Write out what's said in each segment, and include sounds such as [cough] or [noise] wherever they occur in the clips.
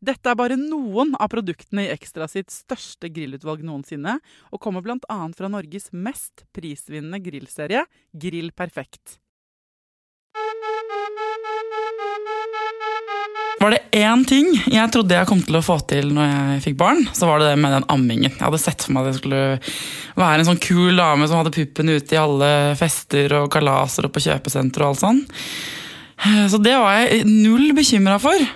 Dette er bare noen av produktene i Ekstra sitt største grillutvalg noensinne, og kommer bl.a. fra Norges mest prisvinnende grillserie, Grill Perfekt. Var det én ting jeg trodde jeg kom til å få til når jeg fikk barn, så var det det med den ammingen. Jeg hadde sett for meg at jeg skulle være en sånn kul dame som hadde puppen ute i alle fester og kalaser og på kjøpesenter og alt sånn. Så det var jeg null bekymra for.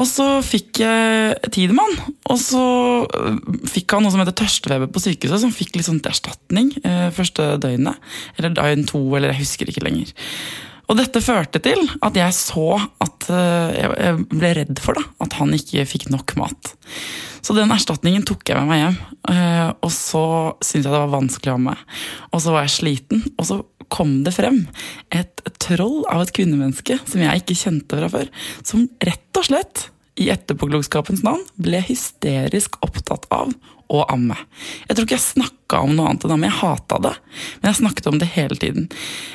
Og så fikk jeg Tidemann, og så øh, fikk han noe som heter tørstefeber på sykehuset, som fikk litt sånn til erstatning eh, første døgnet. Eller døgn to, eller jeg husker ikke lenger. Og dette førte til at jeg så at eh, Jeg ble redd for da, at han ikke fikk nok mat. Så den erstatningen tok jeg med meg hjem. Eh, Og så syntes jeg det var vanskelig å ha med. Og så var jeg sliten, og så kom det frem et troll av et kvinnemenneske som jeg ikke kjente fra før. Som rett og slett, i etterpåklokskapens navn, ble hysterisk opptatt av å amme. Jeg tror ikke jeg snakka om noe annet enn amme, jeg hata det. Men jeg snakket om det hele tiden.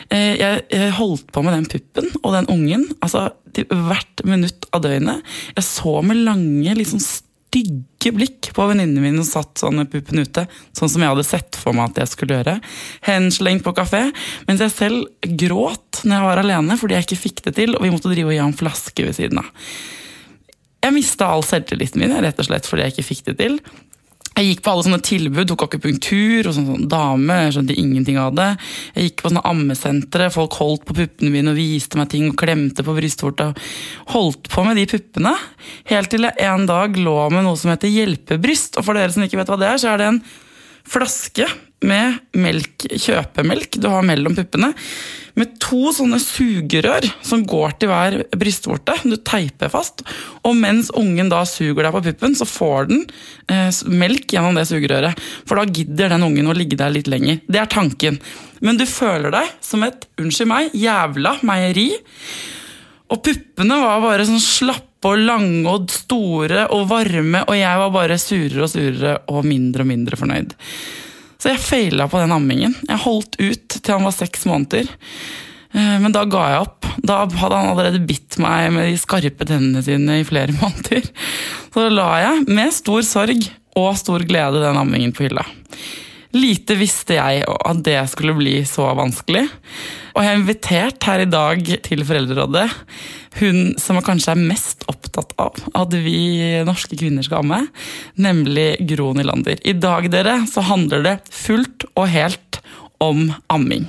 Eh, Jeg, holdt på med den puppen og den ungen altså, hvert minutt av døgnet. Jeg så med lange, liksom stygge blikk på venninnene mine som satt sånn med puppen ute, sånn som jeg hadde sett for meg at jeg skulle gjøre. Henslengt på kafé, mens jeg selv gråt når jeg var alene fordi jeg ikke fikk det til, og vi måtte drive og gi ham flaske ved siden av. Jeg mista all selvtilliten min rett og slett fordi jeg ikke fikk det til. Jeg gikk på alle sånne tilbud, tok akupunktur og sånn, sånn dame. Jeg skjønte ingenting av det. Jeg gikk på sånne ammesentre, folk holdt på puppene mine og viste meg ting og klemte på brystvorta. Holdt på med de puppene, helt til jeg en dag lå med noe som heter hjelpebryst. Og for dere som ikke vet hva det er, så er det en flaske med melk, kjøpemelk du har mellom puppene, med to sånne sugerør som går til hver brystvorte. Du teiper fast, og mens ungen da suger deg på puppen, så får den eh, melk gjennom det sugerøret. For da gidder den ungen å ligge der litt lenger. Det er tanken. Men du føler deg som et, unnskyld meg, jævla meieri. Og puppene var bare sånn slappe og lange og store og varme, og jeg var bare surere og surere og mindre og mindre fornøyd. Så jeg feila på den ammingen. Jeg holdt ut til han var seks måneder. Eh, Men da ga jeg opp. Da hadde han allerede bitt meg med de skarpe tennene sine i flere [laughs] måneder. Så da la jeg, med stor sorg og stor glede, den ammingen på hylla. Lite visste jeg at det skulle bli så vanskelig. Og jeg har invitert her i dag til Foreldrerådet hun som kanskje er mest opptatt av at vi norske kvinner skal amme, nemlig Gro Nylander. I dag dere, så handler det fullt og helt om amming.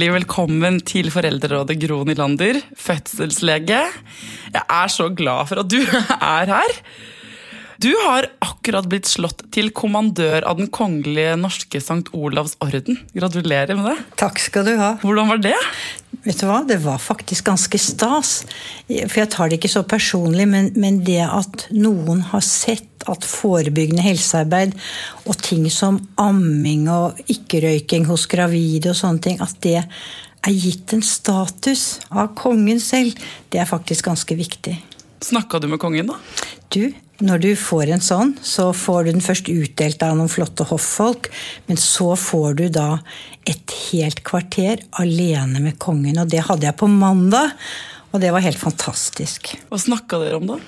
Hjertelig velkommen til Foreldrerådet Gro Nylander, fødselslege. Jeg er så glad for at du [laughs] er her. Du har akkurat blitt slått til kommandør av Den kongelige norske St. Olavs orden. Gratulerer med det. Takk skal du ha. Hvordan var det? Vet du hva, Det var faktisk ganske stas. For jeg tar det ikke så personlig, men, men det at noen har sett at forebyggende helsearbeid og ting som amming og ikke-røyking hos gravide og sånne ting, at det er gitt en status av kongen selv, det er faktisk ganske viktig. Snakka du med kongen, da? Du, når du får en sånn, så får du den først utdelt av noen flotte hoffolk, men så får du da et helt kvarter alene med kongen. Og det hadde jeg på mandag, og det var helt fantastisk. Hva snakka dere om da?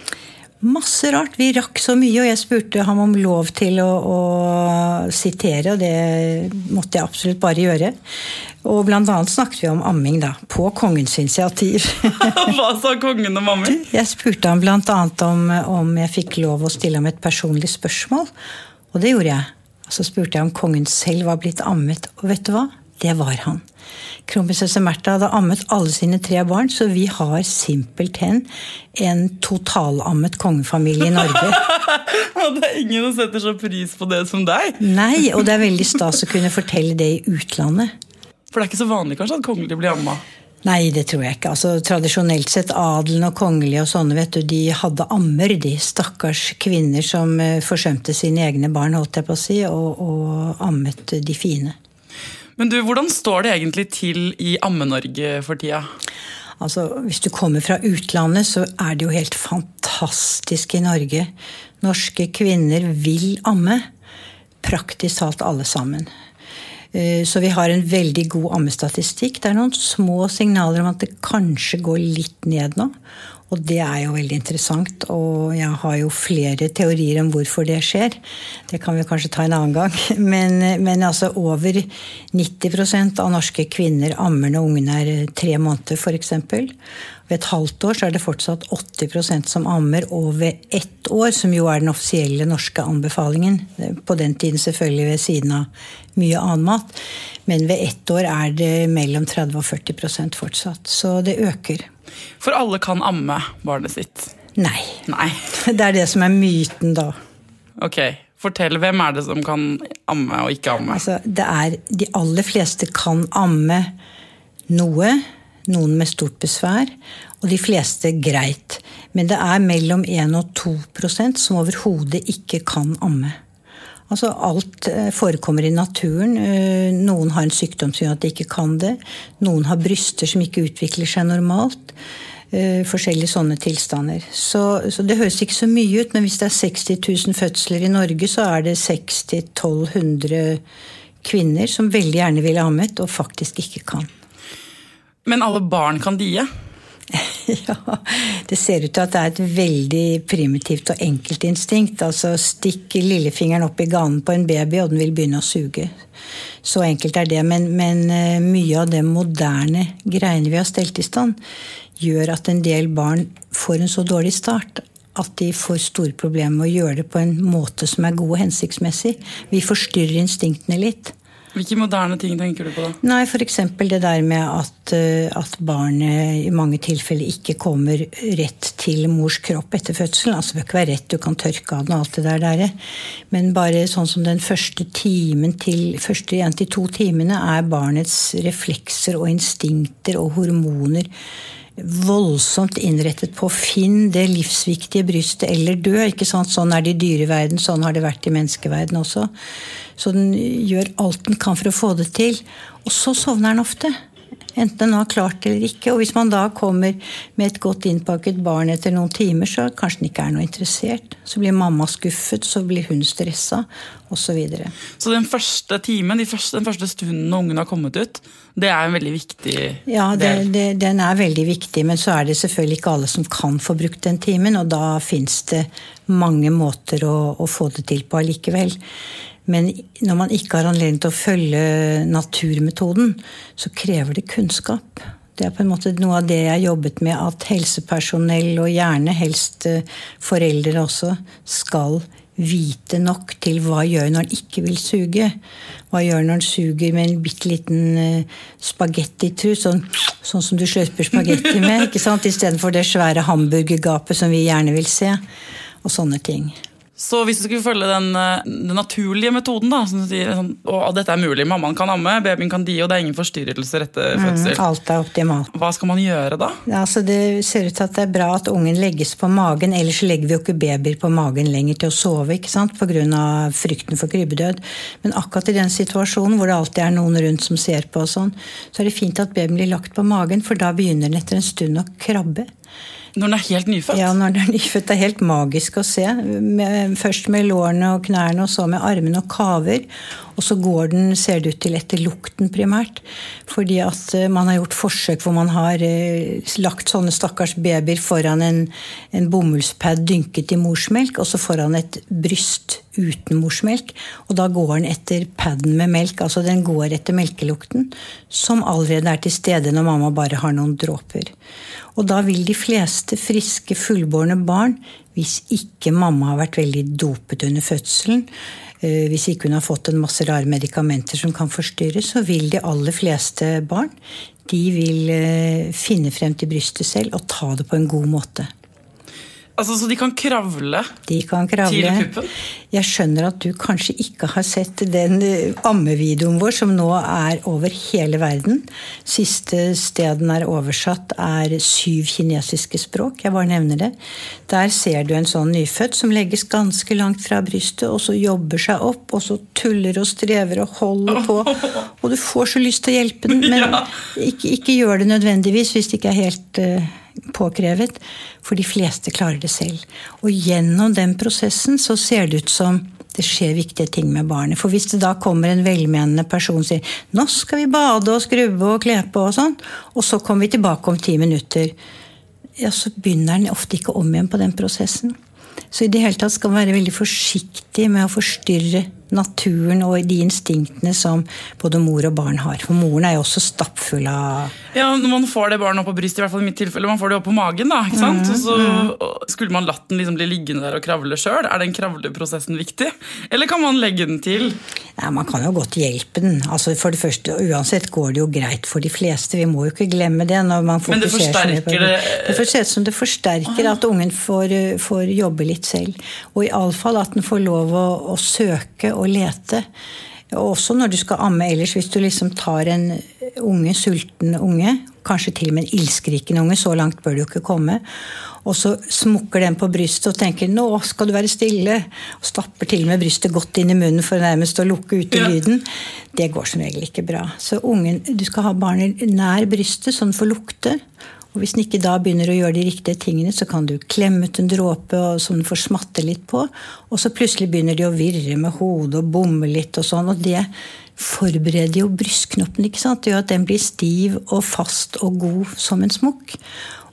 Masse rart. Vi rakk så mye, og jeg spurte ham om lov til å, å sitere, og det måtte jeg absolutt bare gjøre. Og blant annet snakket vi om amming, da. På kongens initiativ. [laughs] Hva sa kongen om amming? Jeg spurte ham blant annet om, om jeg fikk lov å stille ham et personlig spørsmål. Og det gjorde jeg. Og så spurte jeg om kongen selv var blitt ammet. Og vet du hva? Det var han. Kronprinsesse Märtha hadde ammet alle sine tre barn, så vi har simpelthen en totalammet kongefamilie i Norge. [laughs] Og det er ingen som setter så pris på det som deg. Nei, og det er veldig stas å kunne fortelle det i utlandet. For det er ikke så vanlig kanskje at kongelige blir amma? Nei, det tror jeg ikke. Altså, Tradisjonelt sett, adelen og kongelige og sånne, vet du, de hadde ammer, de stakkars kvinner som eh, forsømte sine egne barn, holdt jeg på å si, og, og ammet de fine. Men du, hvordan står det egentlig til i Amme-Norge for tida? Altså, Hvis du kommer fra utlandet, så er det jo helt fantastisk i Norge. Norske kvinner vil amme. Praktisk talt alle sammen. Eh, så vi har en veldig god ammestatistikk. Det er noen små signaler om at det kanskje går litt ned nå. Og det er jo veldig interessant, og jeg har jo flere teorier om hvorfor det skjer. Det kan vi kanskje ta en annen gang. [laughs] Men, men altså over 90% av norske kvinner ammer når ungene er tre måneder, f.eks. Ved et halvt år så er det fortsatt 80% som ammer. Og ved ett år, som jo er den offisielle norske anbefalingen, på den tiden selvfølgelig ved siden av mye annen mat, men ved ett år er det mellom 30 og 40% fortsatt. Så det øker. For alle kan amme barnet sitt? Nei. Nei. [laughs] Det er det som er myten, da. Ok, Fortell, hvem er det som kan amme og ikke amme? Altså, det er, De aller fleste kan amme noe. Noen med stort besvær. Og de fleste greit. Men det er mellom 1 og 2% som overhodet ikke kan amme. Altså Alt eh, forekommer i naturen. Eh, noen har en sykdom som gjør at de ikke kan det. Noen har bryster som ikke utvikler seg normalt. Eh, forskjellige sånne tilstander. Så, så, det høres ikke så mye ut, men hvis det er 60 000 fødsler i Norge, så er det 60-1200 kvinner som veldig gjerne ville ammet, og faktisk ikke kan. Men alle barn kan die? [laughs] ja, det ser ut til at det er et veldig primitivt og enkelt instinkt. Altså Stikk lillefingeren opp i ganen på en baby, og den vil begynne å suge. Så enkelt er det. Men, men eh, mye av det moderne greiene vi har stelt i stand, gjør at en del barn får en så dårlig start at de får store problemer med å gjøre det på en måte som er god og hensiktsmessig. Vi forstyrrer instinktene litt. Hvilke moderne ting tenker du på da? Nei, F.eks. det der med at, eh, at, barnet i mange tilfeller ikke kommer rett til mors kropp etter fødselen. Altså det bør ikke være rett, du kan tørke av den og alt det der. der. Men bare sånn som den første timen til første igjen til to timene er barnets reflekser og instinkter og hormoner voldsomt innrettet på å finne det livsviktige brystet eller dø. ikke sant? Sånn er det i dyreverden, sånn har det vært i menneskeverden også. Så den gjør alt den kan for å få det til. Og så sovner den ofte. Enten den har klart det eller ikke. Og hvis man da kommer med et godt innpakket barn etter noen timer, så kanskje den ikke er noe interessert. Så blir mamma skuffet, så blir hun stressa, osv. Så, videre. så den første timen, de første, den første stunden når ungen har kommet ut, det er en veldig viktig ja, det, det, den er veldig viktig. Men så er det selvfølgelig ikke alle som kan få brukt den timen, og da fins det mange måter å, å få det til på allikevel. Men når man ikke har anledning til å følge naturmetoden, så krever det kunnskap. Det er på en måte noe av det jeg har jobbet med, at helsepersonell, og gjerne helst eh, foreldre også, skal vite nok til hva gjør når han ikke vil suge. Hva gjør når han suger med en bitte liten spagettitrus, spagettitru, sånn, sånn, som du sløper spagetti med, ikke sant? istedenfor det svære hamburgergapet som vi gjerne vil se. Og sånne ting. Så hvis du skulle følge den, eh, den naturlige metoden, da, som du sier, sånn, at dette er mulig, mammaen kan amme, babyen kan die, og det er ingen forstyrrelser etter fødsel, Mm, alt er optimalt. hva skal man gjøre da? Ja, altså det ser ut til at det er bra at ungen legges på magen, ellers legger vi jo ikke babyer på magen lenger til å sove ikke sant? pga. frykten for krybbedød. Men akkurat i den situasjonen hvor det alltid er noen rundt som ser på, og sånn, så er det fint at babyen blir lagt på magen, for da begynner den etter en stund å krabbe. Når den er helt nyfødt? Ja, når den er nyfødt. Det er helt magisk å se. Først med lårene og knærne, og så med armene og kaver. Og så går den, ser det ut til, etter lukten primært. Fordi at eh, man har gjort forsøk hvor man har eh, lagt sånne stakkars babyer foran en, en bomullspad dynket i morsmelk, og så foran et bryst uten morsmelk. Og da går den etter paden med melk. Altså den går etter melkelukten, som allerede er til stede når mamma bare har noen dråper. Og da vil de fleste friske, fullbårne barn, hvis ikke mamma har vært veldig dopet under fødselen, hvis ikke hun har fått en masse rare medikamenter som kan forstyrre, så vil de aller fleste barn de vil eh, finne frem til brystet selv og ta det på en god måte. Altså, Så de kan kravle De kan kravle. til puppen? Jeg skjønner at du kanskje ikke har sett den eh, ammevideoen vår som nå er over hele verden. Siste sted den er oversatt, er syv kinesiske språk. Jeg bare nevner det. Der ser du en sånn nyfødt som legges ganske langt fra brystet, og så jobber seg opp, og så tuller og strever og holder på. [laughs] Og du får så lyst til å hjelpe den, men ikke, ikke gjør det nødvendigvis hvis det ikke er helt eh, påkrevet. For de fleste klarer det selv. Og gjennom den prosessen så ser det ut som det skjer viktige ting med barnet. For hvis det da kommer en velmenende person og sier 'nå skal vi bade og skrubbe og kle på', og sånn, og så kommer vi tilbake om ti minutter, ja, så begynner den ofte ikke om igjen på den prosessen. Så i det hele tatt skal man være veldig forsiktig med å forstyrre naturen og de instinktene som både mor og barn har. For moren er jo også stappfull av Ja, Når man får det barnet opp på brystet, i hvert fall i mitt tilfelle, man får det opp på magen, da, ikke sant? Mm, så Skulle man latt den liksom bli liggende der og kravle sjøl? Er den kravleprosessen viktig? Eller kan man legge den til? Ja, Man kan jo godt hjelpe den. Altså for det første, Uansett går det jo greit for de fleste. Vi må jo ikke glemme det. når man Men det fokuserer mye på forsterker det- Det ser ut som det forsterker at ungen får, eh, får jobbe litt selv. Og iallfall at den får lov å, å søke og lete. Også når du skal amme ellers, hvis du liksom tar en unge, sulten unge, kanskje til og med en ildskrikende unge, så langt bør du jo ikke komme, og så smukker den på brystet og tenker 'nå skal du være stille', og stapper til og med brystet godt inn i munnen for nærmest å lukke ute Ja. lyden, det går som regel ikke bra. Så ungen, du skal ha barnet nær brystet, så den får lukte. Og hvis den ikke da begynner å gjøre de riktige tingene, så kan du klemme ut en dråpe som den får smatte litt på. Og så plutselig begynner de å virre med hodet og bomme litt og sånn. Og det forbereder jo brystknoppen. ikke sant? Det gjør at den blir stiv og fast og god som en smokk.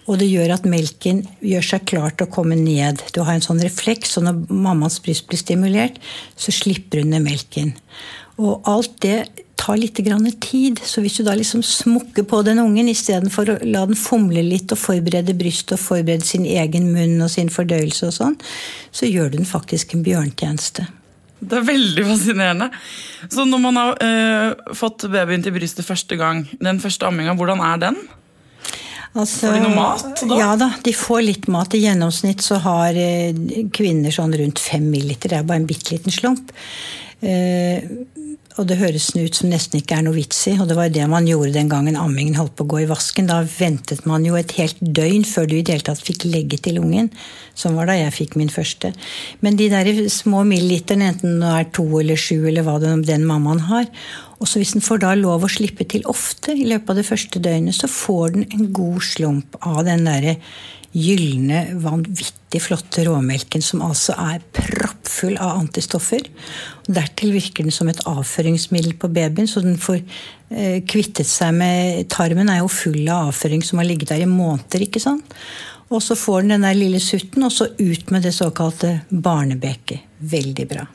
Og det gjør at melken gjør seg klar til å komme ned. Du har en sånn refleks, og når mammas bryst blir stimulert, så slipper hun ned melken. Og alt det tar litt grann tid. Så hvis du da liksom smukker på den ungen istedenfor å la den fomle litt og forberede brystet og forberede sin egen munn og sin fordøyelse og sånn, så gjør du den faktisk en bjørntjeneste. Det er veldig fascinerende. Så når man har øh, fått babyen til brystet første gang, den første amminga, hvordan er den? Altså, Får de noe mat da? Ja da, de får litt mat. I gjennomsnitt så har eh, kvinner sånn rundt fem milliliter. Det er bare en bitte liten slump. Eh, og det høres ut som nesten ikke er noe vits i. Og det var det man gjorde den gangen ammingen holdt på å gå i vasken. Da ventet man jo et helt døgn før du i det hele tatt fikk legge til ungen. Som var da jeg fikk min første. Men de der små milliliterne, enten det er to eller sju eller hva det, den mammaen har, også hvis den får da lov å slippe til ofte i løpet av det første døgnet, så får den en god slump av den derre gylne, vanvittig flotte råmelken som altså er proppfull av antistoffer. Dertil virker den som et avføringsmiddel på babyen, så den får eh, kvittet seg med Tarmen er jo full av avføring som har ligget der i måneder, ikke sant? Og så får den den der lille sutten, og så ut med det såkalte barnebeket. Veldig bra.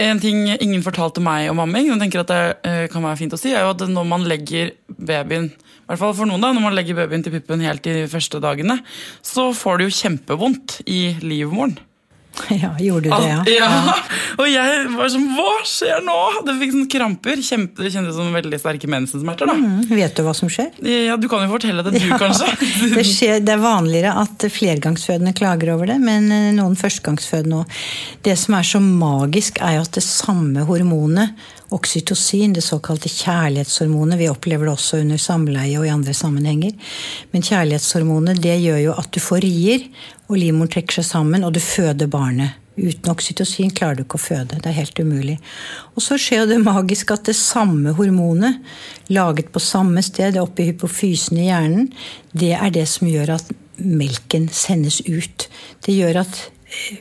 En ting ingen fortalte meg om amming, og tenker at det øh, kan være fint å si, er jo at når man legger babyen i hvert fall for noen da, Når man legger babyen til puppen helt de første dagene, så får det jo kjempevondt i livmoren. [laughs] Ja, gjorde du det, ja? ja. [laughs] Og jeg var sånn Hva skjer nå? Det fikk sånn kramper. Kjempe, det kjentes som veldig sterke mensensmerter. da. Mm, vet du hva som skjer? Ja, Du kan jo fortelle det, du, [laughs] ja, kanskje? det, skjer, det er vanligere at flergangsfødende klager over det, men eh, noen førstegangsfødende òg. Det som er så magisk, er jo at det samme hormonet, oksytocin, det såkalte kjærlighetshormonet Vi opplever det også under samleie og i andre sammenhenger. Men kjærlighetshormonet det gjør jo at du får rier, og livmoren trekker seg sammen, og du føder barnet. Uten oksytocin klarer du ikke å føde. Det er helt umulig. Og så skjer det magisk at det samme hormonet, laget på samme sted, oppe i hypofysen i hjernen, det er det som gjør at melken sendes ut. Det gjør at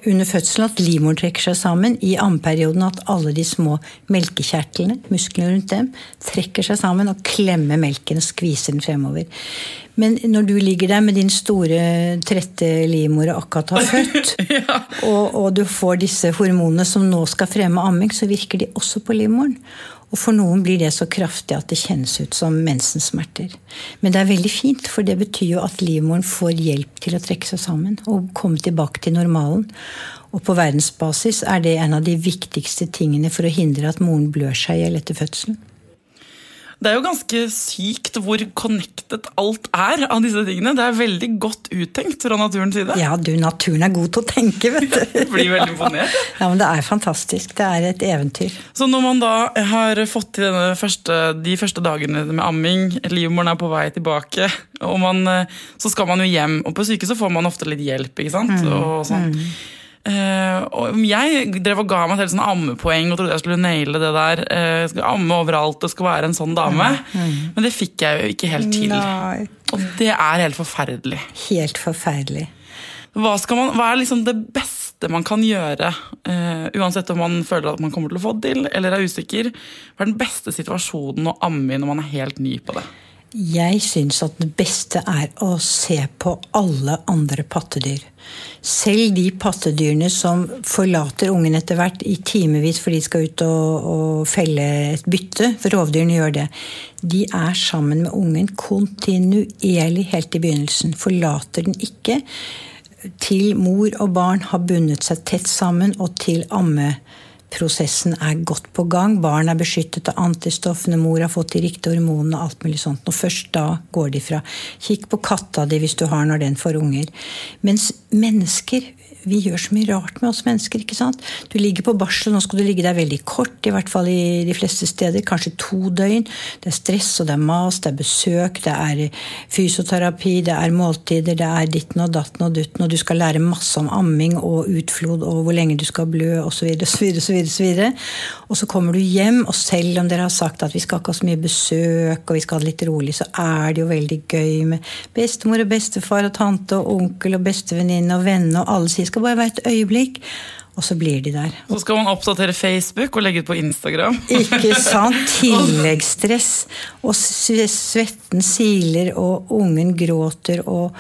under fødselen at livmoren trekker seg sammen. I ammeperioden at alle de små melkekjertlene, musklene rundt dem, trekker seg sammen og klemmer melken og skviser den fremover. Men når du ligger der med din store, trette livmor og akkurat har født, [laughs] ja. og, og, du får disse hormonene som nå skal fremme amming, så virker de også på livmoren. Og for noen blir det så kraftig at det kjennes ut som mensensmerter. Men det er veldig fint, for det betyr jo at livmoren får hjelp til å trekke seg sammen og komme tilbake til normalen. Og på verdensbasis er det en av de viktigste tingene for å hindre at moren blør seg i hjel etter fødselen. Det er jo ganske sykt hvor connected alt er av disse tingene. Det er veldig godt uttenkt fra naturens side. Ja, du, naturen er god til å tenke, vet du. [laughs] Jeg blir veldig imponert. Ja, men det er fantastisk. Det er et eventyr. Så når man da har fått til første, de første dagene med amming, livmoren er på vei tilbake, og man, så skal man jo hjem. Og på sykehuset får man ofte litt hjelp, ikke sant. Mm, og sånn. Mm. Uh, og jeg drev og ga meg selv sånn ammepoeng og trodde jeg skulle naile det der. Uh, skal amme overalt, det skal være en sånn dame. Mm. Men det fikk jeg jo ikke helt til. Nei. Og det er helt forferdelig. Helt forferdelig. Hva, man, hva er liksom det beste man kan gjøre, uh, uansett om man føler at man kommer til å få det til, eller er usikker? Hva er den beste situasjonen å amme i når man er helt ny på det? Jeg syns at det beste er å se på alle andre pattedyr. Selv de pattedyrene som forlater ungen etter hvert i timevis fordi de skal ut og, og felle et bytte, for rovdyrene gjør det, de er sammen med ungen kontinuerlig helt i begynnelsen. Forlater den ikke til mor og barn har bundet seg tett sammen, og til amme prosessen er godt på gang. Barn er beskyttet av antistoffene, mor har fått de riktige hormonene og alt mulig sånt. Og først da går de fra. Kikk på katta di hvis du har når den får unger. Mens mennesker vi gjør så mye rart med oss mennesker. ikke sant? Du ligger på barsel, nå skal du ligge der veldig kort, i hvert fall i de fleste steder. Kanskje to døgn. Det er stress, og det er mas, det er besøk, det er fysioterapi, det er måltider, det er ditten og datten og dutten, og du skal lære masse om amming og utflod og hvor lenge du skal blø osv. osv. Og så kommer du hjem, og selv om dere har sagt at vi skal ikke ha så mye besøk, og vi skal ha det litt rolig, så er det jo veldig gøy med bestemor og bestefar og tante og onkel og bestevenninne og venner, og alle sier skal bare være et øyeblikk. Og så blir de der. Så skal man oppdatere Facebook og legge ut på Instagram. Ikke sant? [laughs] Tilleggsstress. Og svetten siler, og ungen gråter, og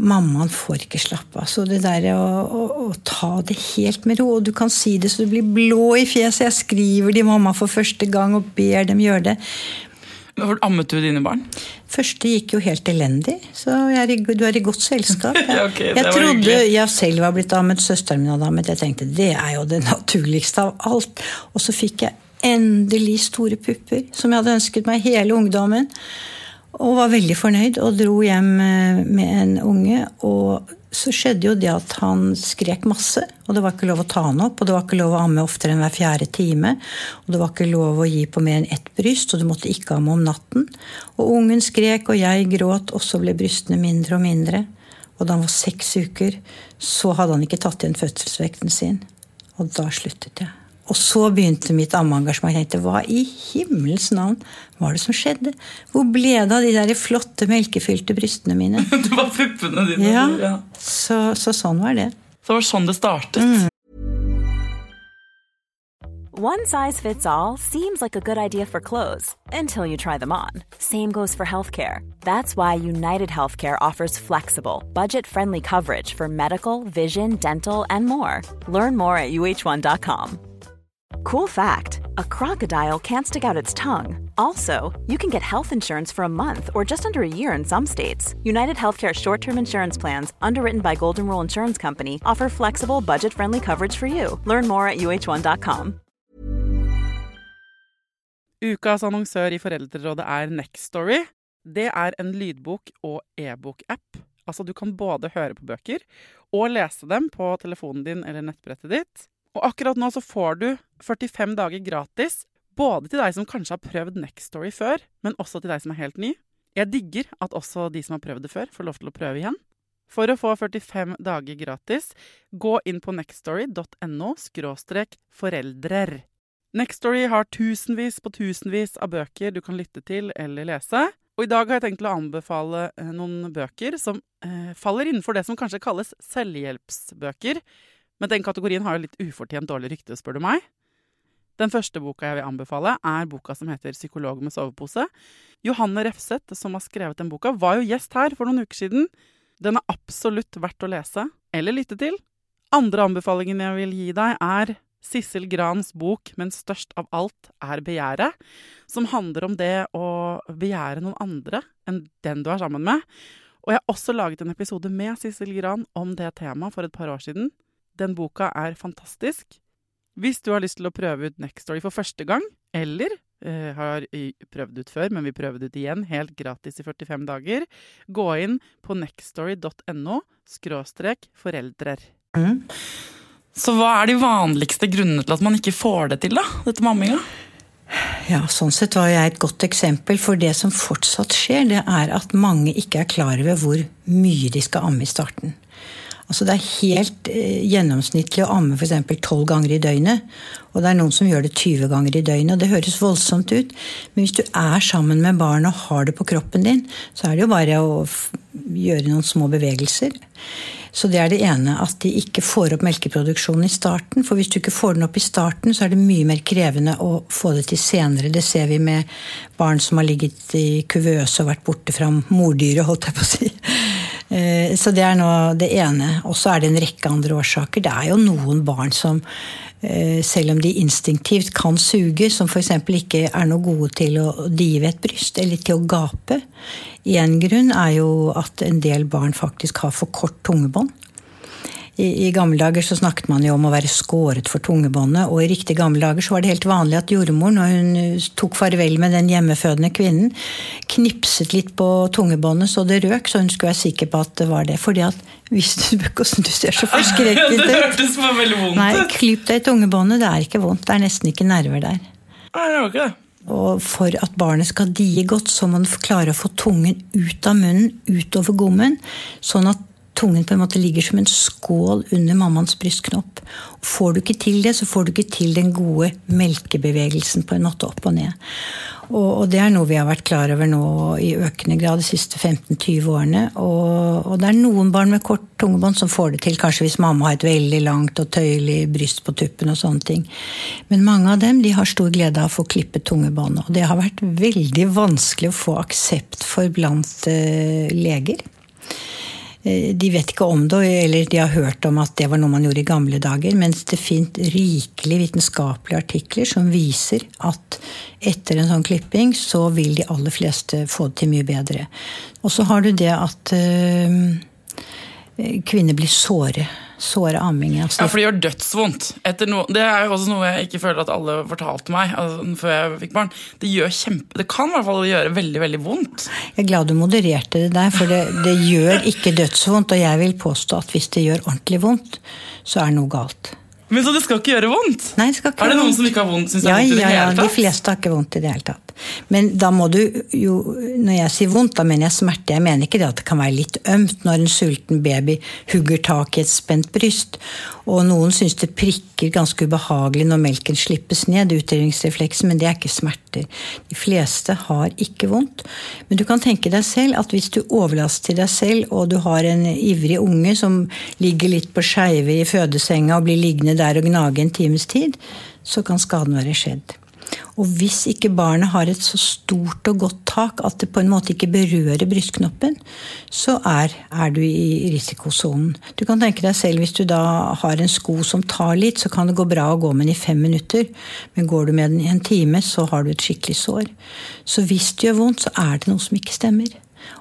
mammaen får ikke slappe av. Så det der å, å, å, ta det helt med ro, og du kan si det så du blir blå i fjeset. Jeg skriver til mamma for første gang og ber dem gjøre det. Ammet du dine barn? Første gikk jo helt elendig, så er i, du er i godt selskap. [laughs] Ja. okay, jeg trodde jeg selv var blitt ammet, søsteren min hadde ammet. Jeg tenkte det er jo det naturligste av alt. Og så fikk jeg endelig store pupper, som jeg hadde ønsket meg hele ungdommen. Og var veldig fornøyd og dro hjem eh, med en unge. Og så skjedde jo det at han skrek masse, og det var ikke lov å ta han opp. Og det var ikke lov å amme oftere enn hver fjerde time. Og det var ikke lov å gi på mer enn ett bryst, og du måtte ikke amme om natten. Og ungen skrek, og jeg gråt, og så ble brystene mindre og mindre. Og da han var seks uker, så hadde han ikke tatt igjen fødselsvekten sin. Og da sluttet jeg. Og så begynte mitt ammeengasjement. Jeg tenkte hva i himmelens navn var det som skjedde? Hvor ble det av de der flotte melkefylte brystene mine? [laughs] det var puppene dine. Ja, ja. Så, så, sånn var det. Så det var sånn det startet. Mm. One size fits all seems like a good idea for clothes until you try them on. Same goes for healthcare. That's why United Healthcare offers flexible, budget friendly coverage for medical, vision, dental, and more. Learn more at uh1.com. Cool fact a crocodile can't stick out its tongue. Also, you can get health insurance for a month or just under a year in some states. United Healthcare short term insurance plans, underwritten by Golden Rule Insurance Company, offer flexible, budget friendly coverage for you. Learn more at uh1.com. Ukas annonsør i Foreldrerådet er Nextory. Det er en lydbok- og e-bok-app. Altså, du kan både høre på bøker og lese dem på telefonen din eller nettbrettet ditt. Og akkurat nå så får du 45 dager gratis, både til deg som kanskje har prøvd Nextory før, men også til deg som er helt ny. Jeg digger at også de som har prøvd det før, får lov til å prøve igjen. For å få 45 dager gratis, gå inn på nextstory.no foreldrer. Nextory har tusenvis på tusenvis av bøker du kan lytte til eller lese. Og i dag har jeg tenkt å anbefale eh, noen bøker som eh, faller innenfor det som kanskje kalles selvhjelpsbøker. Men den kategorien har jo litt ufortjent dårlig rykte, spør du meg. Den første boka jeg vil anbefale, er boka som heter 'Psykolog med sovepose'. Johanne Refseth, som har skrevet den boka, var jo gjest her for noen uker siden. Den er absolutt verdt å lese, eller lytte til. Andre anbefalingen jeg vil gi deg, er Sissel Grans bok 'Men størst av alt er begjæret', som handler om det å begjære noen andre enn den du er sammen med. Og jeg har også laget en episode med Sissel Gran om det temaet for et par år siden. Den boka er fantastisk. Hvis du har lyst til å prøve ut Nextory for første gang, eller eh, har prøvd ut før, men vi prøver det ut igjen, helt gratis i 45 dager, gå inn på nextory.no skråstrek foreldrer. Mm. Så hva er de vanligste grunnene til at man ikke får det til, da? Dette med amminga? Ja, sånn sett var jeg et godt eksempel. For det som fortsatt skjer, det er at mange ikke er klar over hvor mye de skal amme i starten. Altså Det er helt eh, gjennomsnittlig å amme f.eks. 12 ganger i døgnet. Og det er noen som gjør det 20 ganger i døgnet. og Det høres voldsomt ut, men hvis du er sammen med barn og har det på kroppen din, så er det jo bare å gjøre noen små bevegelser. Så det er det ene, at de ikke får opp melkeproduksjonen i starten. For hvis du ikke får den opp i starten, så er det mye mer krevende å få det til senere. Det ser vi med barn som har ligget i kuvøse og vært borte fra mordyret, holdt jeg på å si. Eh, så det er nå det ene. Og så er det en rekke andre årsaker. Det er jo noen barn som eh, selv om de instinktivt kan suge, som f.eks. ikke er noe gode til å dive et bryst eller til å gape. Én grunn er jo at en del barn faktisk har for kort tungebånd. I, I, gamle dager så snakket man jo om å være skåret for tungebåndet, og i riktig gamle dager så var det helt vanlig at jordmor, når hun eh, tok farvel med den hjemmefødende kvinnen, knipset litt på tungebåndet så det røk, så hun skulle være sikker på at det var det. Fordi at hvis du hvordan du ser så forskrekket [laughs] ut. det hørtes veldig vondt ut. Nei, klipp deg i tungebåndet. Det er ikke vondt. Det er nesten ikke nerver der. Nei, det var ikke det. Og for at barnet skal die godt, så må man klare å få tungen ut av munnen, utover gommen, sånn at tungen på en måte ligger som en skål under mammaens brystknopp. Får du ikke til det, så får du ikke til den gode melkebevegelsen på en måte opp og ned. Og, og det er noe vi har vært klar over nå i økende grad de siste 15-20 årene. Og, og, det er noen barn med kort tungebånd som får det til, kanskje hvis mamma har et veldig langt og tøyelig bryst på tuppen og sånne ting. Men mange av dem de har stor glede av å få klippet tungebåndet. Og det har vært veldig vanskelig å få aksept for blant uh, leger. Eh, de vet ikke om det, eller de har hørt om at det var noe man gjorde i gamle dager. Mens det finnes rikelig vitenskapelige artikler som viser at etter en sånn klipping så vil de aller fleste få det til mye bedre. Og så har du det at øh, kvinner blir såre såre amming. Altså. Ja, for det gjør dødsvondt. No, det er jo også noe jeg ikke føler at alle fortalte meg altså, før jeg fikk barn. Det, gjør kjempe, det kan i hvert fall gjøre veldig veldig vondt. Jeg er glad du modererte det der, for det, det gjør ikke dødsvondt. Og jeg vil påstå at hvis det gjør ordentlig vondt, så er noe galt. Men Så det skal ikke gjøre vondt? Nei, det skal ikke Er det noen som ikke har vondt? Synes ja, det er vondt i det ja, hele tatt? Ja, de fleste har ikke vondt i det hele tatt. Men da må du jo Når jeg sier vondt, da mener jeg smerte. Jeg mener ikke det at det kan være litt ømt når en sulten baby hugger tak i et spent bryst. Og noen syns det prikker ganske ubehagelig når melken slippes ned, utdelingsrefleksen, men det er ikke smerter. De fleste har ikke vondt. Men du kan tenke deg selv at hvis du overlaster deg selv, og du har en ivrig unge som ligger litt på skeive i fødesenga og blir liggende der og gnage en times tid, så kan skaden være skjedd. Og hvis ikke barnet har et så stort og godt tak at det på en måte ikke berører brystknoppen, så er, er du i risikosonen. Du kan tenke deg selv hvis du da har en sko som tar litt, så kan det gå bra å gå med den i fem minutter. Men går du med den i en time, så har du et skikkelig sår. Så hvis det gjør vondt, så er det noe som ikke stemmer.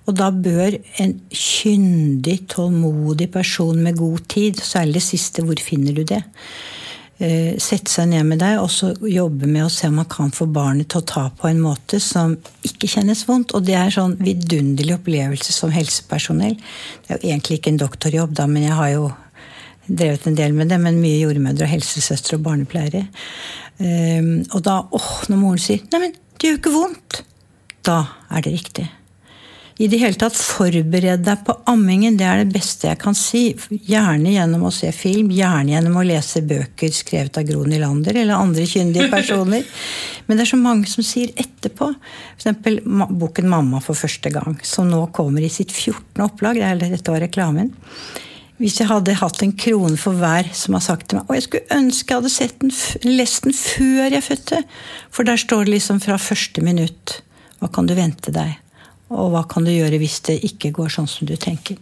Og da bør en kyndig, tålmodig person med god tid, særlig det siste, hvor finner du det? Eh, sette seg ned med deg og så jobbe med å se om man kan få barnet til å ta på en måte som ikke kjennes vondt. Og det er en sånn vidunderlig opplevelse som helsepersonell. Det er jo egentlig ikke en doktorjobb, da, men jeg har jo drevet en del med det. Men mye jordmødre og helsesøstre og barnepleiere. Eh, og da, åh, når moren sier 'neimen, det gjør jo ikke vondt', da er det riktig i det hele tatt forbered deg på ammingen. Det er det beste jeg kan si. Gjerne gjennom å se film, gjerne gjennom å lese bøker skrevet av Gro Nylander eller andre kyndige [laughs] personer. Men det er så mange som sier etterpå. F.eks. boken 'Mamma for første gang', som nå kommer i sitt 14. opplag. Dette var reklamen. Hvis jeg hadde hatt en krone for hver som har sagt til meg Og jeg skulle ønske jeg hadde den, lest den før jeg fødte. For der står det liksom fra første minutt. Hva kan du vente deg? Og hva kan du gjøre hvis det ikke går sånn som du tenker?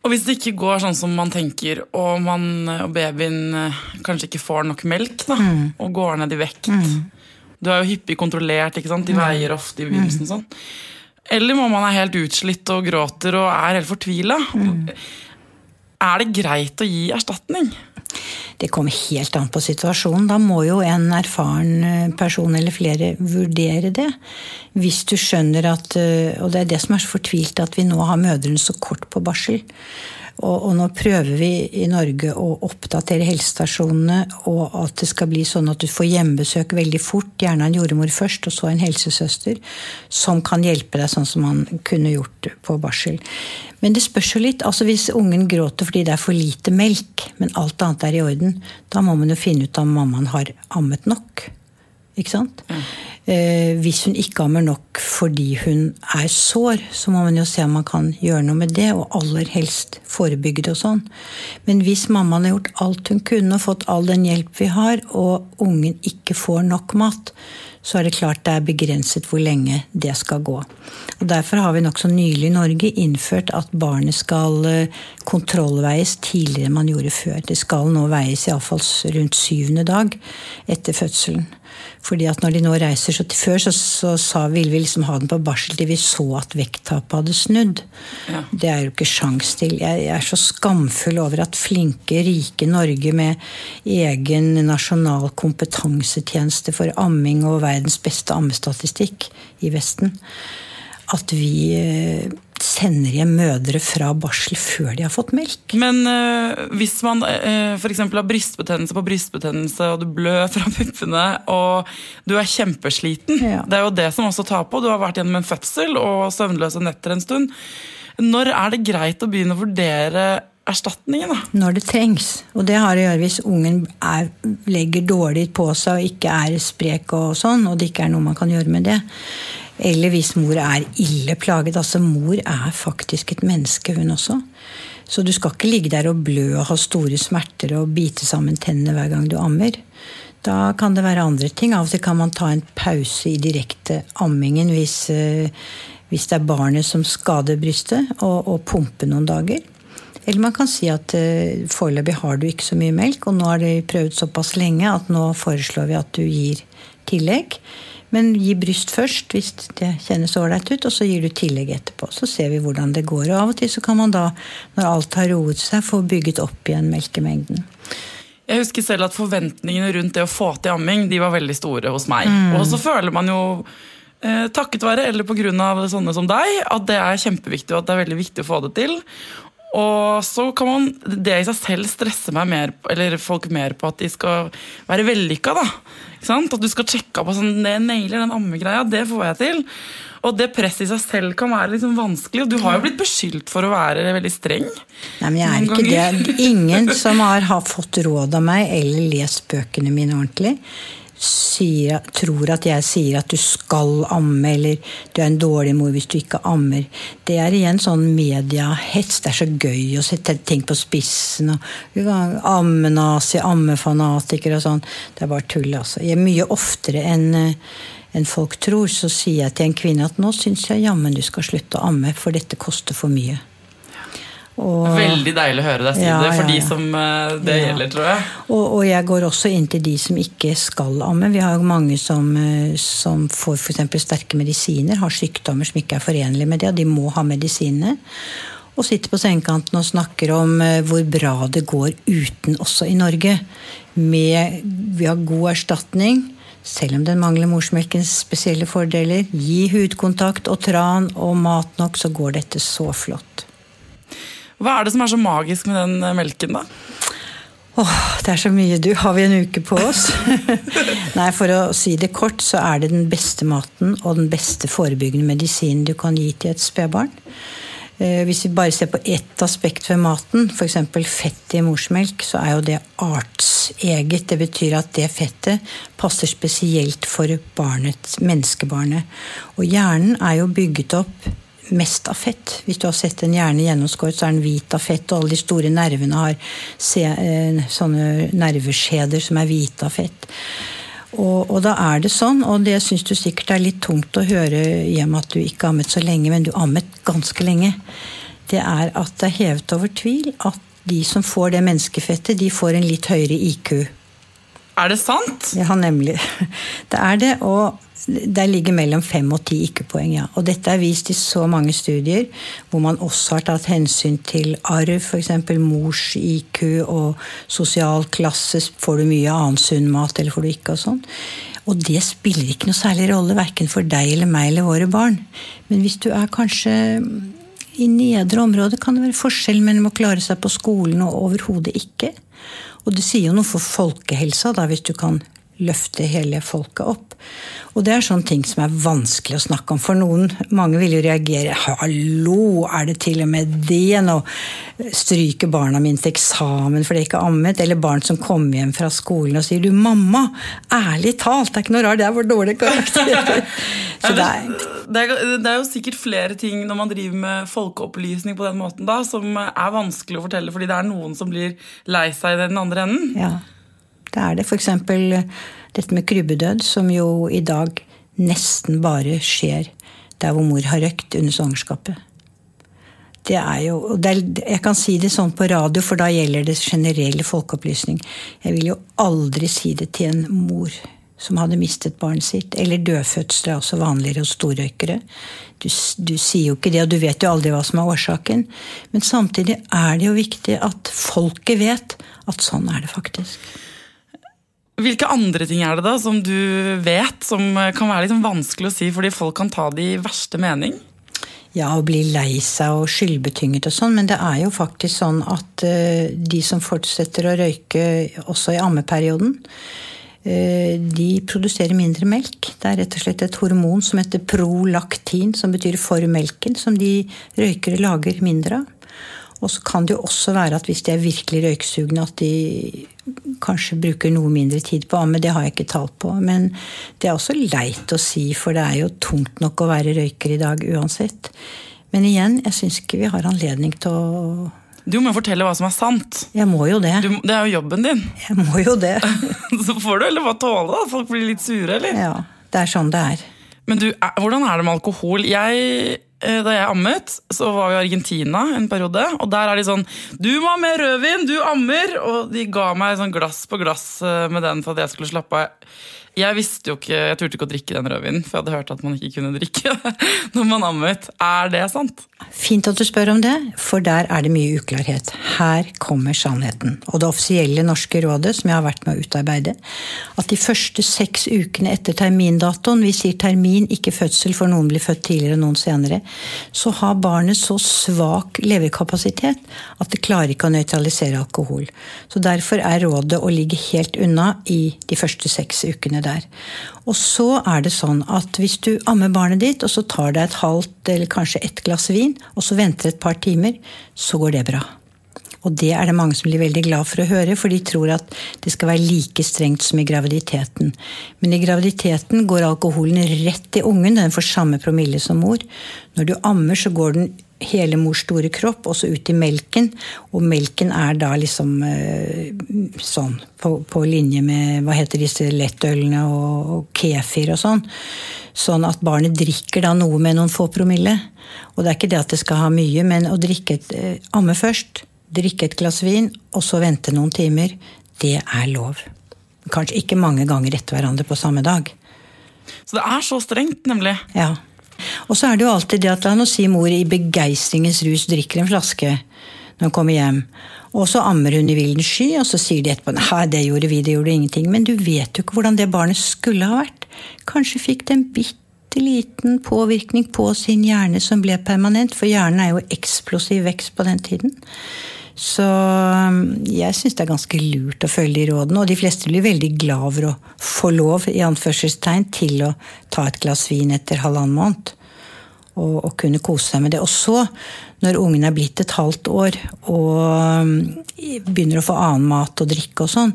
Og hvis det ikke går sånn som man tenker, og, man, og babyen eh, kanskje ikke får nok melk, da, mm. og går ned i vekt mm. Du er jo hyppig kontrollert, ikke sant? de mm. veier ofte i begynnelsen. Mm. sånn. Eller mammaen er helt utslitt og gråter og er helt fortvila. Mm. Er det greit å gi erstatning? Det kommer helt an på situasjonen. Da må jo en erfaren eh, person eller flere vurdere det. Hvis du skjønner at eh, Og det er det som er så fortvilt, at vi nå har mødrene så kort på barsel. Og, og, nå prøver vi i Norge å oppdatere helsestasjonene, og at det skal bli sånn at du får hjemmebesøk veldig fort, gjerne en jordmor først, og så en helsesøster, som kan hjelpe deg sånn som man kunne gjort på barsel. Men det spørs jo litt. altså Hvis ungen gråter fordi det er for lite melk, men alt annet er i orden, da må man jo finne ut om mammaen har ammet nok. Ikke sant? Mm. Eh, hvis hun ikke ammer nok fordi hun er sår, så må man jo se om man kan gjøre noe med det, og aller helst forebygge det og sånn. Men hvis mammaen har gjort alt hun kunne og fått all den hjelp vi har, og ungen ikke får nok mat, så er det klart det er begrenset hvor lenge det skal gå. Og Derfor har vi nokså nylig i Norge innført at barnet skal eh, kontrollveies tidligere enn man gjorde før. Det skal nå veies iallfall rundt syvende dag etter fødselen. Fordi at når de nå reiser så til Før så, så så ville vi liksom ha den på barsel til vi så at vekttapet hadde snudd. Ja. Det er jo ikke sjans til. Jeg, jeg, er så skamfull over at flinke, rike Norge med egen nasjonal kompetansetjeneste for amming og verdens beste ammestatistikk i Vesten, at vi eh, sender hjem mødre fra barsel før de har fått melk. Men øh, hvis man øh, eh, f.eks. har brystbetennelse på brystbetennelse, og du blør fra puppene, og du er kjempesliten ja. Det er jo det som også tar på. Du har vært gjennom en fødsel og søvnløse netter en stund. Når er det greit å begynne å vurdere erstatningen? da? Når det trengs. Og det har å gjøre hvis ungen er, legger dårlig på seg og ikke er sprek og sånn, og det ikke er noe man kan gjøre med det. Eller hvis mor er ille plaget. Altså, mor er faktisk et menneske, hun også. Så du skal ikke ligge der og blø og ha store smerter og bite sammen tennene hver gang du ammer. Da kan det være andre ting. Av og til kan man ta en pause i direkte ammingen hvis, eh, hvis det er barnet som skader brystet, og, og pumpe noen dager. Eller man kan si at uh, foreløpig har du ikke så mye melk, og nå har de prøvd såpass lenge at nå foreslår vi at du gir tillegg. Men gi bryst først hvis det kjennes ålreit ut, og så gir du tillegg etterpå. Så ser vi hvordan det går. Og av og til så kan man da, når alt har roet seg, få bygget opp igjen melkemengden. Jeg husker selv at forventningene rundt det å få til amming de var veldig store hos meg. Mm. Og så føler man jo eh, takket være eller pga. sånne som deg, at det er kjempeviktig og at det er veldig viktig å få det til. Og så kan man det i seg selv stresse meg mer, eller folk mer på at de skal være vellykka. da. At du skal sjekke opp og sånn, det nailer den ammegreia, det får jeg til. Og det presset i seg selv kan være liksom vanskelig. Og du har jo blitt beskyldt for å være veldig streng. Nei, men jeg er ikke ganger. det. Ingen som har, har fått råd av meg eller lest bøkene mine ordentlig, sier, tror at jeg sier at du skal amme, eller du er en dårlig mor hvis du ikke ammer. Det er igjen sånn mediehets. Det er så gøy å sette ting på spissen. og Ammenazi, ammefanatiker og sånn. Det er bare tull, altså. Jeg er mye oftere enn enn folk tror, så sier jeg til en kvinne at nå syns jeg jammen du skal slutte å amme, for dette koster for mye. Og, Veldig deilig å høre deg si ja, det, for ja, ja. de som eh, det gjelder, tror jeg. Og, og, jeg går også inn til de som ikke skal amme. Vi har mange som, eh, som får f.eks. sterke medisiner, har sykdommer som ikke er forenlige med det, og de må ha medisinene. Og sitter på sengekanten og snakker om eh, hvor bra det går uten også i Norge. Med, vi har god erstatning selv om den mangler morsmelkens spesielle fordeler. Gi hudkontakt og tran og mat nok, så går dette så flott. Hva er det som er så magisk med den eh, melken, da? Åh, det er så mye, du. Har vi en uke på oss? [laughs] Nei, for å si det kort, så er det den beste maten og den beste forebyggende medisinen du kan gi til et spedbarn. Eh, hvis vi bare ser på ett aspekt ved maten, f.eks. fett i morsmelk, så er jo det artseget. Det betyr at det fettet passer spesielt for barnet, menneskebarnet. Og hjernen er jo bygget opp mest av fett. Hvis du har sett en hjerne gjennomskåret, så er den hvit av fett. Og alle de store nervene har se, eh, sånne nerveskjeder som er hvite av fett. Og, og, da er det sånn, og det syns du sikkert er litt tungt å høre hjem at du ikke ammet så lenge, men du ammet ganske lenge. Det er at det er hevet over tvil at de som får det menneskefettet, de får en litt høyere IQ. Er det sant? Ja, nemlig. [laughs] Det er det. Og der ligger mellom fem og ti ikke-poeng, ja. Og dette er vist i så mange studier, hvor man også har tatt hensyn til arv, f.eks. mors IQ og sosial klasse. Får du mye annen sunn mat, eller får du ikke, og sånn. Og det spiller ikke noe særlig rolle, verken for deg eller meg eller våre barn. Men hvis du er kanskje i nedre område, kan det være forskjell mellom å klare seg på skolen og overhodet ikke. Og det sier jo noe for folkehelsa, da, hvis du kan løfte hele folket opp. Og det er sånne ting som er vanskelig å snakke om for noen. Mange vil jo reagere 'hallo, er det til og med det?' Nå Stryke barna mine til eksamen fordi de ikke ammet. Eller barn som kommer hjem fra skolen og sier 'du, mamma, ærlig talt, det er ikke noe rart, det er vår dårlig karakter'. [laughs] Så er, det, er, det er jo sikkert flere ting når man driver med folkeopplysning på den måten da, som er vanskelig å fortelle fordi det er noen som blir lei seg i den andre enden. Ja. Det er det. F.eks. dette med krybbedød, som jo i dag nesten bare skjer der hvor mor har røkt under svangerskapet. Det er jo, det er, jeg kan si det sånn på radio, for da gjelder det generell folkeopplysning. Jeg vil jo aldri si det til en mor som hadde mistet barnet sitt. Eller dødfødsler er også vanligere hos storrøykere. Du, du, sier jo ikke det, og du vet jo aldri hva som er årsaken. Men samtidig er det jo viktig at folket vet at sånn er det faktisk. Hvilke andre ting er det da som du vet som kan være litt sånn vanskelig å si fordi folk kan ta det i verste mening? Ja, å bli lei seg og skyldbetynget og sånn, men det er jo faktisk sånn at uh, de som fortsetter å røyke også i ammeperioden, uh, de produserer mindre melk. Det er rett og slett et hormon som heter prolaktin, som betyr for melken, som de røykere lager mindre av. Og så kan det jo også være at hvis de er virkelig røyksugne, at de kanskje bruker noe mindre tid på amme. Det har jeg ikke talt på. Men det er også leit å si, for det er jo tungt nok å være røyker i dag uansett. Men igjen, jeg syns ikke vi har anledning til å du må fortelle hva som er sant. Jeg må jo Det du, Det er jo jobben din. Jeg må jo det. [laughs] så får du eller bare tåle at folk blir litt sure, eller? Ja, det er sånn det er. Men du, hvordan er det med alkohol? Jeg Eh, da jeg ammet, så var vi i Argentina en periode. Og der er de sånn 'Du må ha mer rødvin! Du ammer!' Og de ga meg sånn glass på glass eh, med den for at jeg skulle slappe av. Jeg visste jo ikke, jeg turte ikke å drikke den rødvinen, for jeg hadde hørt at man ikke kunne drikke [laughs] når man ammet. Er det sant? Fint at du spør om det, for der er det mye uklarhet. Her kommer sannheten. Og det offisielle norske rådet, som jeg har vært med å utarbeide, at de første seks ukene etter termindatoen, vi sier termin, ikke fødsel, for noen blir født tidligere og noen senere, så har barnet så svak leverkapasitet at det klarer ikke å nøytralisere alkohol. Så derfor er rådet å ligge helt unna i de første seks ukene der. Og så er det sånn at hvis du ammer barnet ditt, og så tar det et halvt eller kanskje ett glass vin, og så venter et par timer, så går det bra. Og det er det mange som blir veldig glad for å høre, for de tror at det skal være like strengt som i graviditeten. Men i graviditeten går alkoholen rett i ungen, den får samme promille som mor. Når du ammer, så går den hele mors store kropp, også ut i melken. Og melken er da liksom eh, sånn på, på, linje med hva heter disse lettølene og, og kefir og sånn. Sånn at barnet drikker da noe med noen få promille. Og det er ikke det at det skal ha mye, men å drikke et, eh, amme først, drikke et glass vin, og så vente noen timer, det er lov. Kanskje ikke mange ganger etter hverandre på samme dag. Så det er så strengt, nemlig? Ja. Og så er det jo alltid det at la oss si mor i begeistringens rus drikker en flaske når hun kommer hjem. Og så ammer hun i vilden sky, og så sier de etterpå nei, det gjorde vi, det gjorde ingenting. Men du vet jo ikke hvordan det barnet skulle ha vært. Kanskje fikk det en bitte liten påvirkning på sin hjerne som ble permanent, for hjernen er jo eksplosiv vekst på den tiden. Så um, jeg syns det er ganske lurt å følge de rådene. Og de fleste blir veldig glad over å få lov i anførselstegn, til å ta et glass vin etter halvannen måned. Og, og, kunne kose seg med det. Og så, når ungen er blitt et halvt år og um, begynner å få annen mat og drikke og sånn,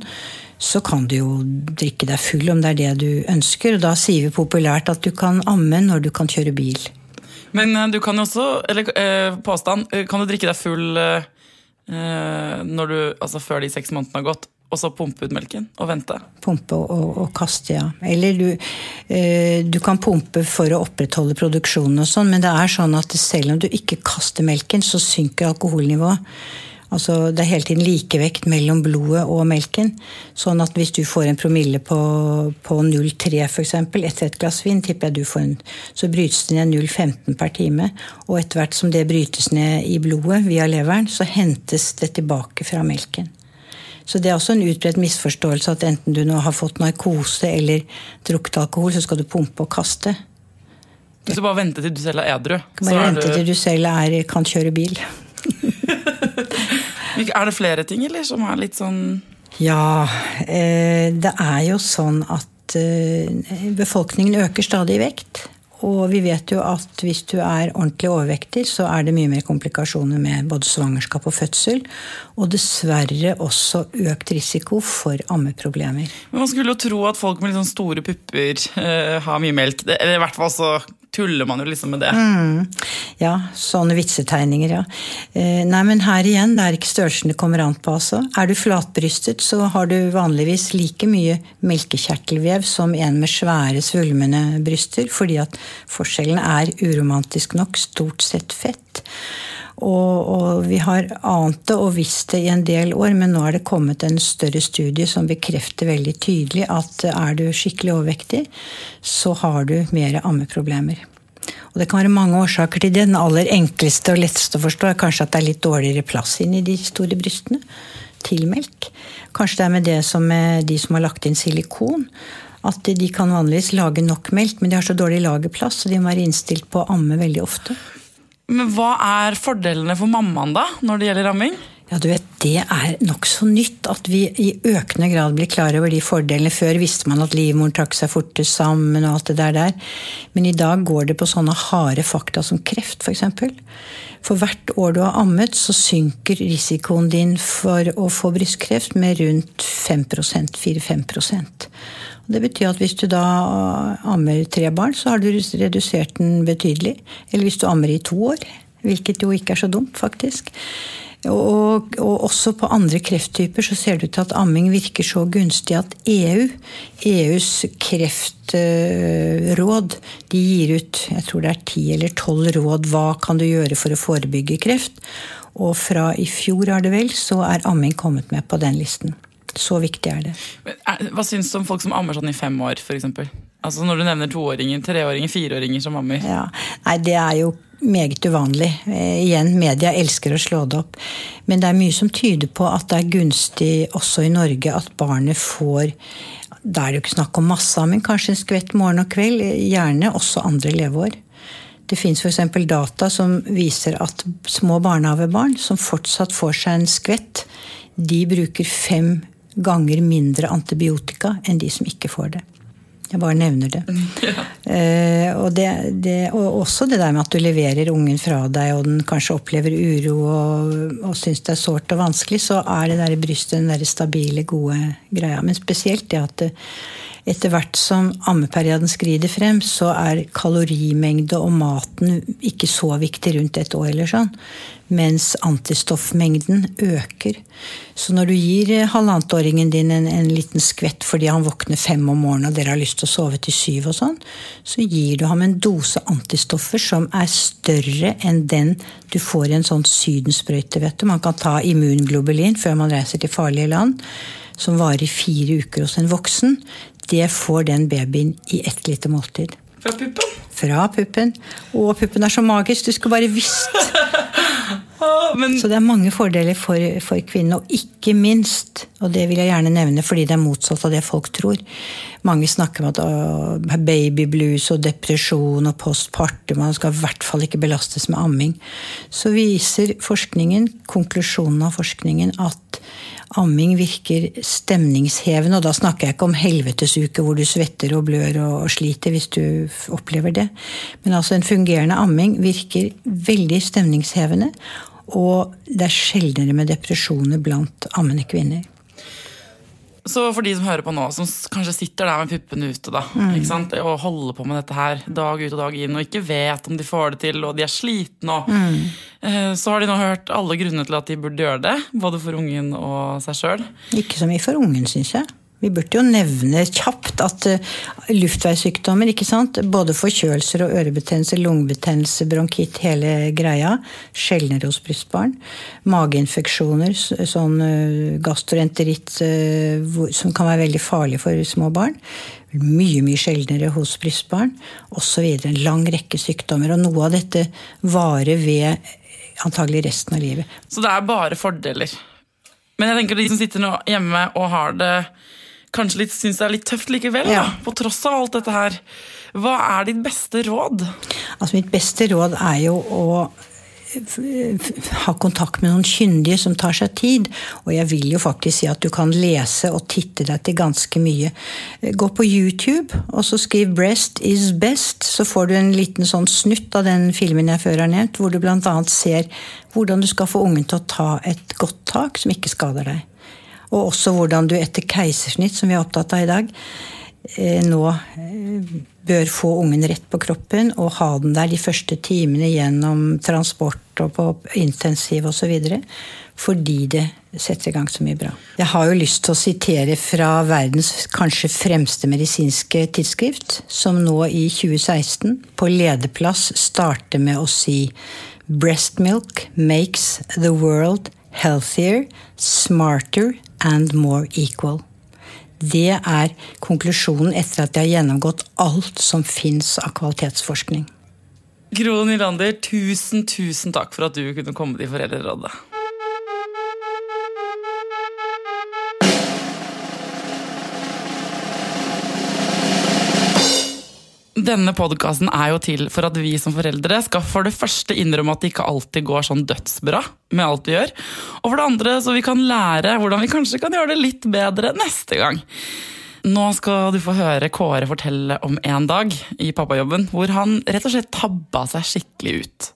så kan du jo drikke deg full om det er det du ønsker. Og da sier vi populært at du kan amme når du kan kjøre bil. Men eh, du kan jo også, eller eh, påstand, eh, kan du drikke deg full Eh, når du, altså før de seks månedene har gått, og så pumpe ut melken og vente? Pumpe og, og kaste, ja. Eller du, eh, du, kan pumpe for å opprettholde produksjonen og sånn, men det er sånn at selv om du ikke kaster melken, så synker alkoholnivået. Altså, det er hele tiden likevekt mellom blodet og melken. Sånn at hvis du får en promille på, på 0,3 f.eks. etter et glass vin, tipper jeg du får en, så brytes det ned 0,15 per time. Og etter hvert som det brytes ned i blodet via leveren, så hentes det tilbake fra melken. Så det er også en utbredt misforståelse at enten du nå har fått narkose eller drukket alkohol, så skal du pumpe og kaste. Du skal bare vente til du selv er edru. Bare vente til du selv er, kan kjøre bil. [laughs] Er det flere ting, eller, som er litt sånn Ja, eh, det er jo sånn at eh, befolkningen øker stadig i vekt. Og vi vet jo at hvis du er ordentlig overvektig, så er det mye mer komplikasjoner med både svangerskap og fødsel. Og dessverre også økt risiko for ammeproblemer. Men Man skulle jo tro at folk med litt sånn store pupper uh, har mye melk. eller i hvert fall så tuller man jo liksom med det. Mm. Ja, sånne vitsetegninger, ja. Eh, nei, men her igjen, det er ikke størrelsen det kommer an på, altså. Er du flatbrystet, så har du vanligvis like mye melkekjertelvev som en med svære, svulmende bryster, fordi at forskjellen er uromantisk nok stort sett fett. Og, og, vi har ant det og visst det i en del år, men nå er det kommet en større studie som bekrefter veldig tydelig at er du skikkelig overvektig, så har du mer ammeproblemer. Og Det kan være mange årsaker til det. Den aller enkleste og letteste å forstå er kanskje at det er litt dårligere plass inni de store brystene til melk. Kanskje det er med det som med de som har lagt inn silikon. At de kan vanligvis lage nok melk, men de har så dårlig lagerplass, så de må være innstilt på å amme veldig ofte. Men hva er fordelene for mammaen da, når det gjelder ramming? Ja, du vet, Det er nokså nytt at vi i økende grad blir klar over de fordelene. Før visste man at livmoren trakk seg fortest sammen og alt det der. der. Men i dag går det på sånne harde fakta som kreft, f.eks. For, for hvert år du har ammet, så synker risikoen din for å få brystkreft med rundt 5% 4-5 det betyr at hvis du da ammer tre barn, så har du redusert den betydelig. Eller hvis du ammer i to år, hvilket jo ikke er så dumt, faktisk. Og, og, også på andre krefttyper så ser det ut til at amming virker så gunstig at EU, EUs kreftråd, de gir ut jeg tror det er ti eller tolv råd hva kan du gjøre for å forebygge kreft. Og fra i fjor er det vel, så er amming kommet med på den listen. Så viktig er det. Hva syns du om folk som ammer sånn i fem år, f.eks.? Altså når du nevner toåringer, treåringer, fireåringer som ammer. Ja. Nei, det er jo meget uvanlig. Eh, igjen, media elsker å slå det opp. Men det er mye som tyder på at det er gunstig også i Norge at barnet får Da er det jo ikke snakk om masse, men kanskje en skvett morgen og kveld. Gjerne også andre leveår. Det fins f.eks. data som viser at små barnehagebarn som fortsatt får seg en skvett, de bruker fem ganger mindre antibiotika enn de som ikke får det. Jeg bare nevner det. [laughs] Eh, og, det, det. og, også det der med at du leverer ungen fra deg, og den kanskje opplever uro og, og syns det er sårt og vanskelig, så er det der i brystet den der stabile, gode greia. Men spesielt det at etter hvert som ammeperioden skrider frem, så er kalorimengde og maten ikke så viktig rundt et år eller sånn. Mens antistoffmengden øker. Så når du gir halvannetåringen din en, en, liten skvett fordi han våkner fem om morgenen og dere har lyst til å sove til syv og sånn, så gir du ham en dose antistoffer som er større enn den du får i en sånn sydensprøyte, vet du. Man kan ta immunglobulin før man reiser til farlige land som varer i fire uker hos en voksen det får den babyen i ett lite måltid. Fra puppen? Fra puppen. Å, puppen er så magisk! Du skulle bare visst! [laughs] Men... Så det er mange fordeler for, for kvinnen, og ikke minst, og det vil jeg gjerne nevne fordi det er motsatt av det folk tror Mange snakker om at å, babyblues og depresjon og postpartum Man skal i hvert fall ikke belastes med amming. Så viser forskningen, konklusjonen av forskningen, at amming virker stemningshevende. Og da snakker jeg ikke om helvetesuke hvor du svetter og blør og sliter hvis du opplever det. Men altså en fungerende amming virker veldig stemningshevende. Og det er sjeldnere med depresjoner blant ammende kvinner. Så for de som hører på nå, som kanskje sitter der med puppene ute da, mm. og holder på med dette her dag ut og dag inn, og ikke vet om de får det til, og de er slitne, og, mm. så har de nå hørt alle grunner til at de burde gjøre det. Både for ungen og seg sjøl. Ikke så mye for ungen, syns jeg. Vi burde jo nevne kjapt at uh, luftveissykdommer, ikke sant? både forkjølelser og ørebetennelse, lungebetennelse, bronkitt, hele greia, sjeldnere hos brystbarn. Mageinfeksjoner, sånn uh, gastroenteritt uh, som kan være veldig farlig for små barn. Mye mye sjeldnere hos brystbarn osv. En lang rekke sykdommer. Og noe av dette varer ved antagelig resten av livet. Så det er bare fordeler. Men jeg tenker de som sitter nå hjemme og har det kanskje litt, syns det er litt tøft likevel, ja. da, på tross av alt dette her. Hva er ditt beste råd? Altså Mitt beste råd er jo å ha kontakt med noen kyndige som tar seg tid. Og jeg vil jo faktisk si at du kan lese og titte deg til ganske mye. Gå på YouTube og så skriv 'Breast is best', så får du en liten sånn snutt av den filmen jeg før har nevnt, hvor du bl.a. ser hvordan du skal få ungen til å ta et godt tak som ikke skader deg. Og også hvordan du etter keisersnitt, som vi er opptatt av i dag, eh, nå eh, bør få ungen rett på kroppen og ha den der de første timene gjennom transport og på intensiv osv. Fordi det setter i gang så mye bra. Jeg har jo lyst til å sitere fra verdens kanskje fremste medisinske tidsskrift, som nå i 2016 på lederplass starter med å si Breast milk makes the world healthier, smarter and more equal. Det er konklusjonen etter at jeg har gjennomgått alt som fins av kvalitetsforskning. Gro Nylander, tusen, tusen takk for at du kunne komme til Foreldrerådet. Denne podkasten er jo til for at vi som foreldre skal for det første innrømme at det ikke alltid går sånn dødsbra med alt vi gjør, og for det andre så vi kan lære hvordan vi kanskje kan gjøre det litt bedre neste gang. Nå skal du få høre Kåre fortelle om en dag i pappajobben hvor han rett og slett tabba seg skikkelig ut.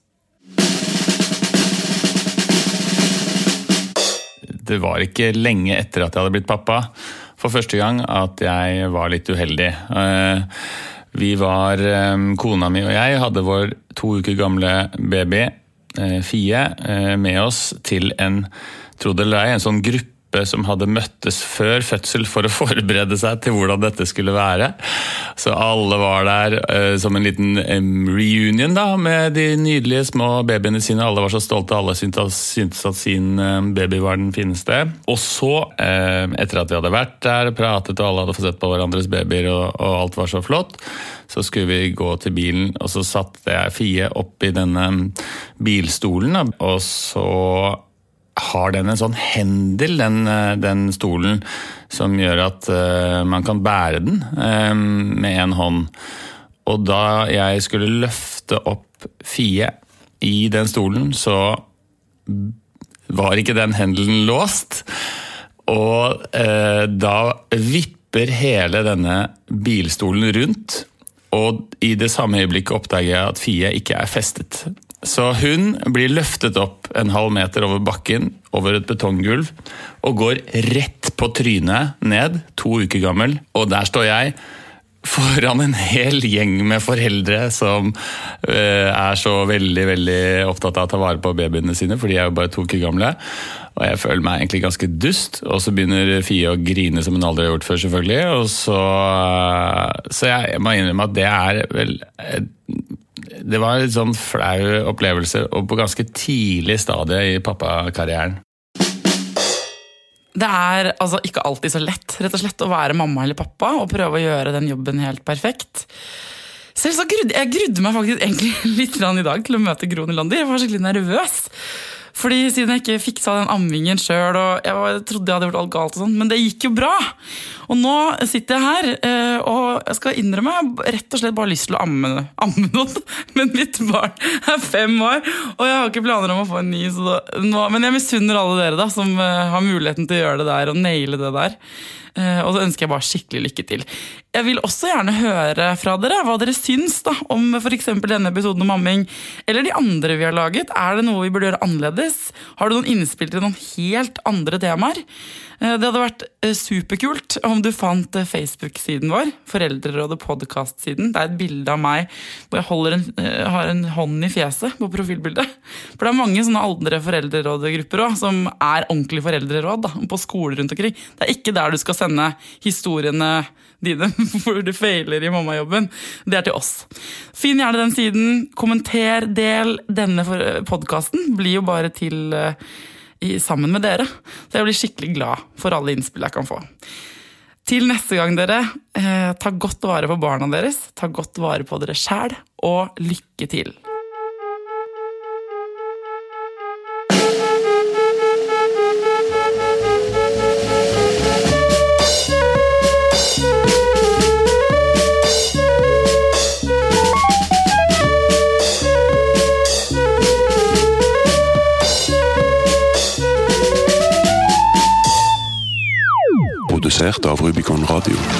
Det var ikke lenge etter at jeg hadde blitt pappa for første gang at jeg var litt uheldig. Uh, vi var, Kona mi og jeg hadde vår to uker gamle baby, eh, Fie, eh, med oss til en tro det eller ei, en sånn gruppe gruppe som hadde møttes før fødsel for å [laughs] forberede seg til hvordan dette skulle være. Så alle var der uh, som en liten um, reunion da, med de nydelige små babyene sine. Alle var så stolte, alle syntes at sin um, baby var den fineste. Og så, uh, etter at vi hadde vært der, og pratet og alle hadde fått sett på hverandres babyer og, og alt var så flott, så skulle vi gå til bilen, og så satte jeg Fie opp i denne bilstolen, og så har den en sånn hendel, den, eh, den stolen, som gjør at uh, man kan bære den um, med én hånd. Og da jeg skulle løfte opp Fie i den stolen, så var ikke den hendelen låst. Og uh, da vipper hele denne bilstolen rundt. Og i det samme øyeblikket oppdager jeg at Fie ikke er festet. Så hun blir løftet opp en halv meter over bakken, over et betonggulv, og går rett på trynet ned, to uker gammel. Og der står jeg foran en hel gjeng med foreldre som uh, er så veldig veldig opptatt av å ta vare på babyene sine, for de er jo bare to uker gamle. Og jeg føler meg egentlig ganske dust, og så begynner Fie å grine som hun aldri har gjort før, selvfølgelig. Og så, uh, så jeg må innrømme at det er vel Det var en litt sånn flau opplevelse, og på ganske tidlig stadie i pappakarrieren. Det er altså ikke alltid så lett rett og slett, å være mamma eller pappa og prøve å gjøre den jobben helt perfekt. Selv så grudde, Jeg grudde meg faktisk egentlig [laughs] litt i dag til å møte Gro Nylander. Jeg var skikkelig nervøs. Fordi Siden jeg ikke fiksa den ammingen sjøl, og jeg, trodde jeg hadde gjort alt galt, og sånn, men det gikk jo bra. Og nå sitter jeg her, eh, og jeg skal innrømme jeg har rett og slett bare lyst til å amme, [laughs] amme noen. Men mitt barn er fem år, og jeg har ikke planer om å få en ny. Da, nå, men jeg misunner alle dere da, som eh, har muligheten til å gjøre det der og naile det der. Eh, og så ønsker jeg bare skikkelig lykke til. Jeg vil også gjerne høre fra dere hva dere syns da, om f.eks. denne episoden om amming, eller de andre vi har laget. Er det noe vi burde gjøre annerledes? Har du noen innspill til noen helt andre temaer? Eh, det hadde vært eh, superkult om du fant Facebook-siden vår, Foreldrerådet podkast-siden. Det er et bilde av meg hvor jeg en, har en hånd i fjeset på profilbildet. For det er mange sånne andre foreldrerådegrupper også, som er ordentlige foreldreråd da, på skoler rundt omkring. Det er ikke der du skal sende historiene dine [laughs] hvor du feiler i mammajobben. Det er til oss. Finn gjerne den siden. Kommenter, del. Denne podkasten blir jo bare til i, sammen med dere. Så jeg blir skikkelig glad for alle innspill jeg kan få. Til neste gang, dere, eh, ta godt vare på barna deres, ta godt vare på dere sjæl, og lykke til! Produsert av Rubicon Radio.